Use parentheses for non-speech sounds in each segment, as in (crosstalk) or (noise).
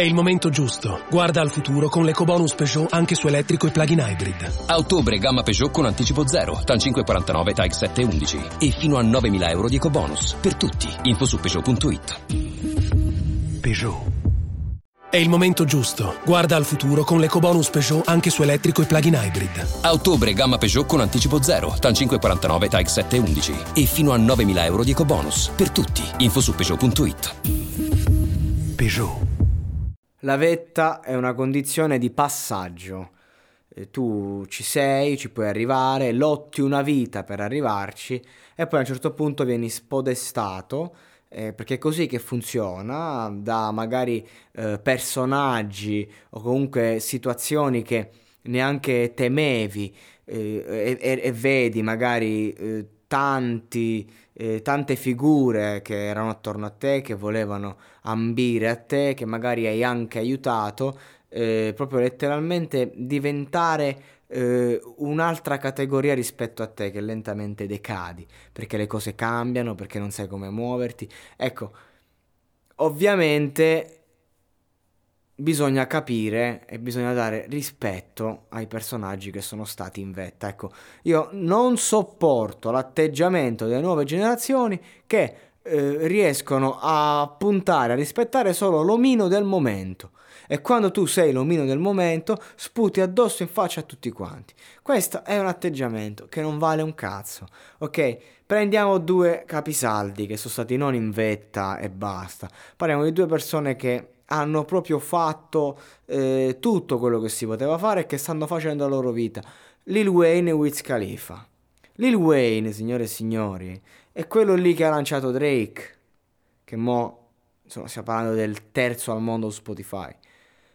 È il momento giusto. Guarda al futuro con l'EcoBonus Peugeot anche su elettrico e plug-in hybrid. A ottobre gamma Peugeot con anticipo zero, TAN 549, TAG 711 e fino a 9.000 euro di EcoBonus. Per tutti. Info su Peugeot.it. Peugeot. È il momento giusto. Guarda al futuro con l'EcoBonus Peugeot anche su elettrico e plug-in hybrid. A ottobre gamma Peugeot con anticipo zero, TAN 549, TAG 711 e fino a 9.000 euro di EcoBonus. Per tutti. Info su Peugeot.it. Peugeot. La vetta è una condizione di passaggio. Eh, tu ci sei, ci puoi arrivare, lotti una vita per arrivarci e poi a un certo punto vieni spodestato eh, perché è così che funziona da magari eh, personaggi o comunque situazioni che neanche temevi eh, e, e, vedi magari eh, tanti, eh, tante figure che erano attorno a te, che volevano ambire a te, che magari hai anche aiutato, eh, proprio letteralmente diventare eh, un'altra categoria rispetto a te che lentamente decadi, perché le cose cambiano, perché non sai come muoverti. Ecco, ovviamente bisogna capire e bisogna dare rispetto ai personaggi che sono stati in vetta. Ecco, io non sopporto l'atteggiamento delle nuove generazioni che eh, riescono a puntare a rispettare solo l'omino del momento. E quando tu sei l'omino del momento, sputi addosso in faccia a tutti quanti. Questo è un atteggiamento che non vale un cazzo. Ok? Prendiamo due capisaldi che sono stati non in vetta e basta. Parliamo di due persone che hanno proprio fatto eh, tutto quello che si poteva fare e che stanno facendo la loro vita. Lil Wayne e Wiz Khalifa. Lil Wayne, signore e signori, è quello lì che ha lanciato Drake, che mo, insomma, stiamo parlando del terzo al mondo su Spotify.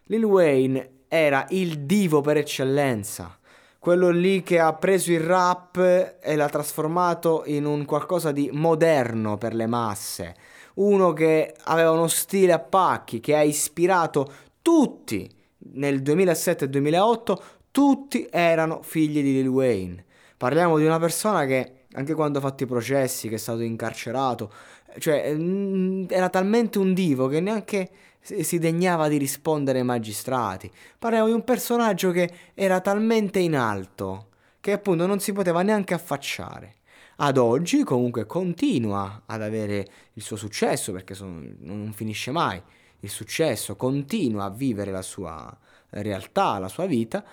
Lil Wayne era il divo per eccellenza, quello lì che ha preso il rap e l'ha trasformato in un qualcosa di moderno per le masse uno che aveva uno stile a pacchi, che ha ispirato tutti nel 2007 e 2008, tutti erano figli di Lil Wayne. Parliamo di una persona che anche quando ha fatto i processi, che è stato incarcerato, cioè mm, era talmente un divo che neanche si degnava di rispondere ai magistrati. Parliamo di un personaggio che era talmente in alto che appunto non si poteva neanche affacciare ad oggi comunque continua ad avere il suo successo perché sono, non finisce mai il successo, continua a vivere la sua realtà, la sua vita,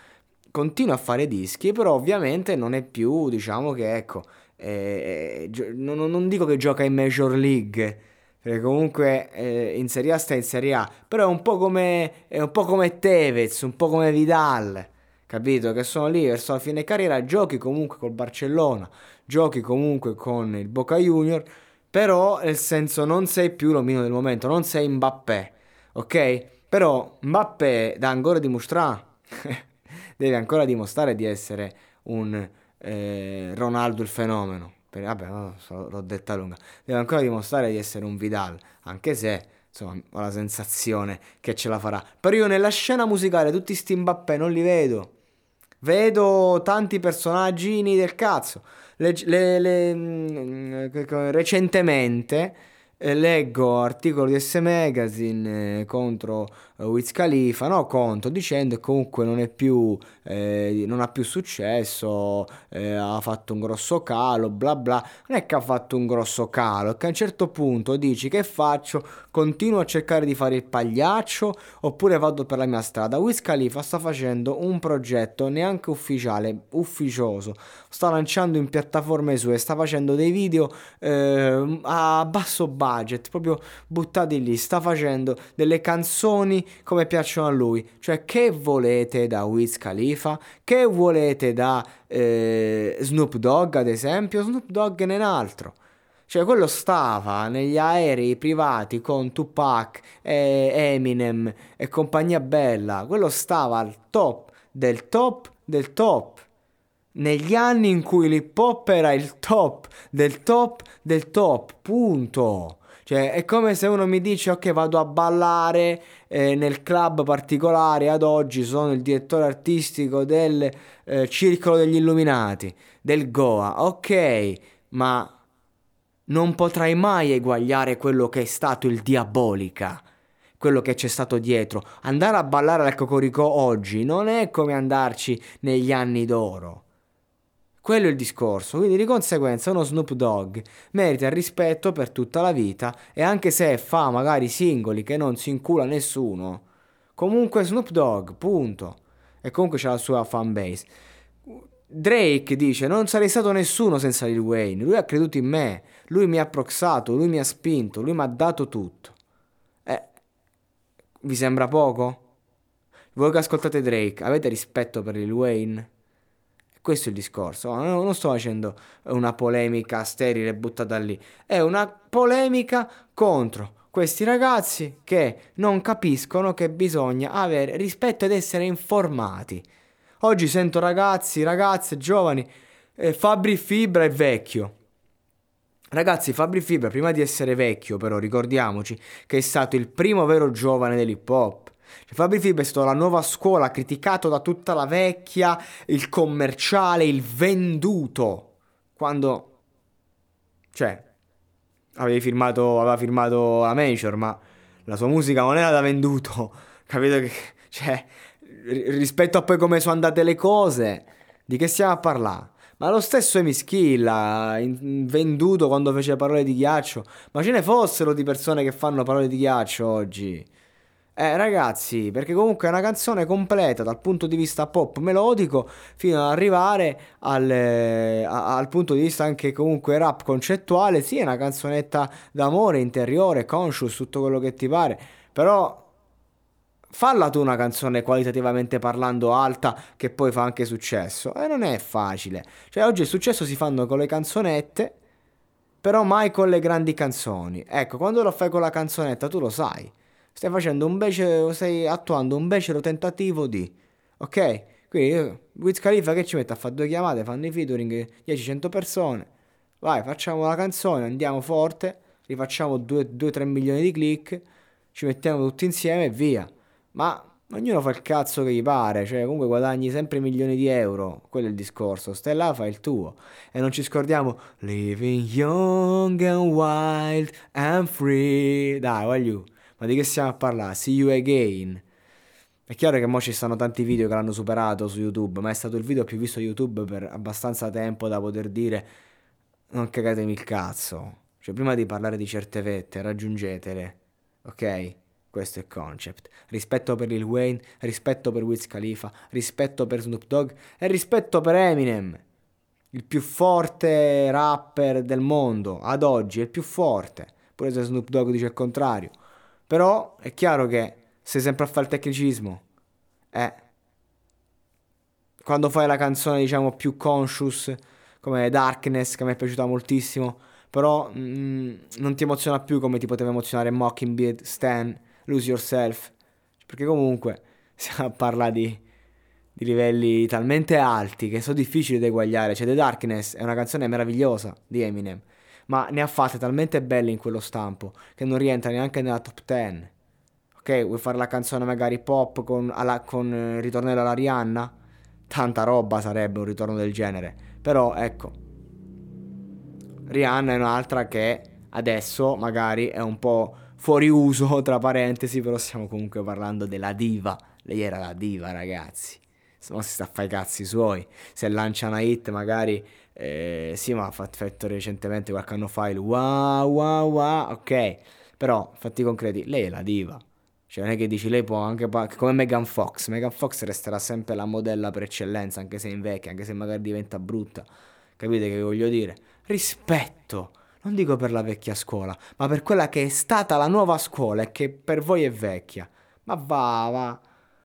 continua a fare dischi, però ovviamente non è più, diciamo che ecco, eh, non, non, dico che gioca in Major League, perché comunque eh, in Serie A sta in Serie A, però è un po' come, è un po' come Tevez, un po' come Vidal, capito? Che sono lì verso la fine carriera, giochi comunque col Barcellona, giochi comunque con il Boca Junior, però nel senso non sei più l'omino del momento, non sei Mbappé, ok? Però Mbappé dà ancora dimostrare, (laughs) deve ancora dimostrare di essere un eh, Ronaldo il fenomeno. Per, vabbè, l'ho detta lunga. Deve ancora dimostrare di essere un Vidal, anche se insomma ho la sensazione che ce la farà. Però io nella scena musicale tutti sti Mbappé non li vedo. Vedo tanti personaggini del cazzo le, le, le, mm, recentemente eh, leggo articoli di S Magazine eh, contro eh, Wiz Khalifa, no contro, dicendo che comunque non è più, eh, non ha più successo, eh, ha fatto un grosso calo, bla bla. Non è che ha fatto un grosso calo, è che a un certo punto dici che faccio, continuo a cercare di fare il pagliaccio oppure vado per la mia strada. Wiz Khalifa sta facendo un progetto neanche ufficiale, ufficioso, sta lanciando in piattaforme sue, sta facendo dei video eh, a basso budget, proprio buttati lì, sta facendo delle canzoni come piacciono a lui. Cioè, che volete da Wiz Khalifa? Che volete da eh, Snoop Dogg, ad esempio? Snoop Dogg ne è un altro. Cioè, quello stava negli aerei privati con Tupac e Eminem e compagnia bella. Quello stava al top del top del top. Negli anni in cui l'hip hop era il top del top del top. Punto. Cioè, è come se uno mi dice, ok, vado a ballare eh, nel club particolare, ad oggi sono il direttore artistico del eh, Circolo degli Illuminati, del Goa, ok, ma non potrai mai eguagliare quello che è stato il Diabolica, quello che c'è stato dietro. Andare a ballare al Cocorico oggi non è come andarci negli anni d'oro. Quello è il discorso, quindi di conseguenza uno Snoop Dogg merita il rispetto per tutta la vita e anche se fa magari singoli che non si incula nessuno, comunque Snoop Dogg, punto. E comunque c'ha la sua fanbase. Drake dice non sarei stato nessuno senza Lil Wayne, lui ha creduto in me, lui mi ha proxato, lui mi ha spinto, lui mi ha dato tutto. Eh, vi sembra poco? Voi che ascoltate Drake, avete rispetto per Lil Wayne? Questo è il discorso. Non sto facendo una polemica sterile buttata lì. È una polemica contro questi ragazzi che non capiscono che bisogna avere rispetto ed essere informati. Oggi sento ragazzi, ragazze, giovani. Eh, Fabri Fibra è vecchio. Ragazzi, Fabri Fibra, prima di essere vecchio, però, ricordiamoci che è stato il primo vero giovane dell'hip hop. Cioè, Fabri Fib è stato la nuova scuola, criticato da tutta la vecchia, il commerciale, il venduto. Quando... Cioè, avevi firmato, aveva firmato la Major, ma la sua musica non era da venduto. (laughs) Capito che... Cioè, rispetto a poi come sono andate le cose, di che stiamo a parlare? Ma lo stesso Emischilla, venduto quando fece parole di ghiaccio. Ma ce ne fossero di persone che fanno parole di ghiaccio oggi. Eh ragazzi, perché comunque è una canzone completa dal punto di vista pop melodico fino ad arrivare al, eh, al punto di vista anche comunque rap concettuale, sì è una canzonetta d'amore interiore, conscious, tutto quello che ti pare, però falla tu una canzone qualitativamente parlando alta che poi fa anche successo. E non è facile, cioè oggi il successo si fanno con le canzonette però mai con le grandi canzoni, ecco quando lo fai con la canzonetta tu lo sai stai facendo un becero, stai attuando un becero tentativo di, ok? Quindi Wiz Khalifa che ci mette a fare due chiamate, fanno i featuring 10-100 persone, vai facciamo la canzone, andiamo forte, rifacciamo 2-3 milioni di click, ci mettiamo tutti insieme e via. Ma ognuno fa il cazzo che gli pare, cioè comunque guadagni sempre milioni di euro, quello è il discorso, stai là, fai il tuo. E non ci scordiamo, living young and wild and free, dai, voglio. Ma di che stiamo a parlare? See you again. È chiaro che mo ci stanno tanti video che l'hanno superato su YouTube, ma è stato il video più visto su YouTube per abbastanza tempo da poter dire non cagatemi il cazzo. Cioè, prima di parlare di certe vette, raggiungetele. Ok? Questo è il concept. Rispetto per Lil Wayne, rispetto per Wiz Khalifa, rispetto per Snoop Dogg e rispetto per Eminem. Il più forte rapper del mondo, ad oggi, è il più forte. Pure se Snoop Dogg dice il contrario. Però è chiaro che sei sempre a fare il tecnicismo. Eh. Quando fai la canzone, diciamo, più conscious, come Darkness, che mi è piaciuta moltissimo, però mm, non ti emoziona più come ti poteva emozionare Mockingbird, Stan, Lose Yourself. Perché comunque (laughs) si parla di, di livelli talmente alti che sono difficili da eguagliare. Cioè, The Darkness è una canzone meravigliosa di Eminem ma ne ha fatte talmente belle in quello stampo che non rientra neanche nella top 10. Ok, vuoi fare la canzone magari pop con, alla, con eh, ritornello alla Rihanna? Tanta roba sarebbe un ritorno del genere. Però ecco, Rihanna è un'altra che adesso magari è un po' fuori uso, (laughs) tra parentesi, però stiamo comunque parlando della diva. Lei era la diva, ragazzi. Se si sta a fare i cazzi suoi. Se lancia una hit magari eh, sì, ma ha fatto recentemente, qualche anno fa, il wow wow wow, ok. Però, fatti concreti, lei è la diva. Cioè, non è che dici, lei può anche... come Megan Fox. Megan Fox resterà sempre la modella per eccellenza, anche se invecchia, anche se magari diventa brutta. Capite che voglio dire? Rispetto. Non dico per la vecchia scuola, ma per quella che è stata la nuova scuola e che per voi è vecchia. Ma va, va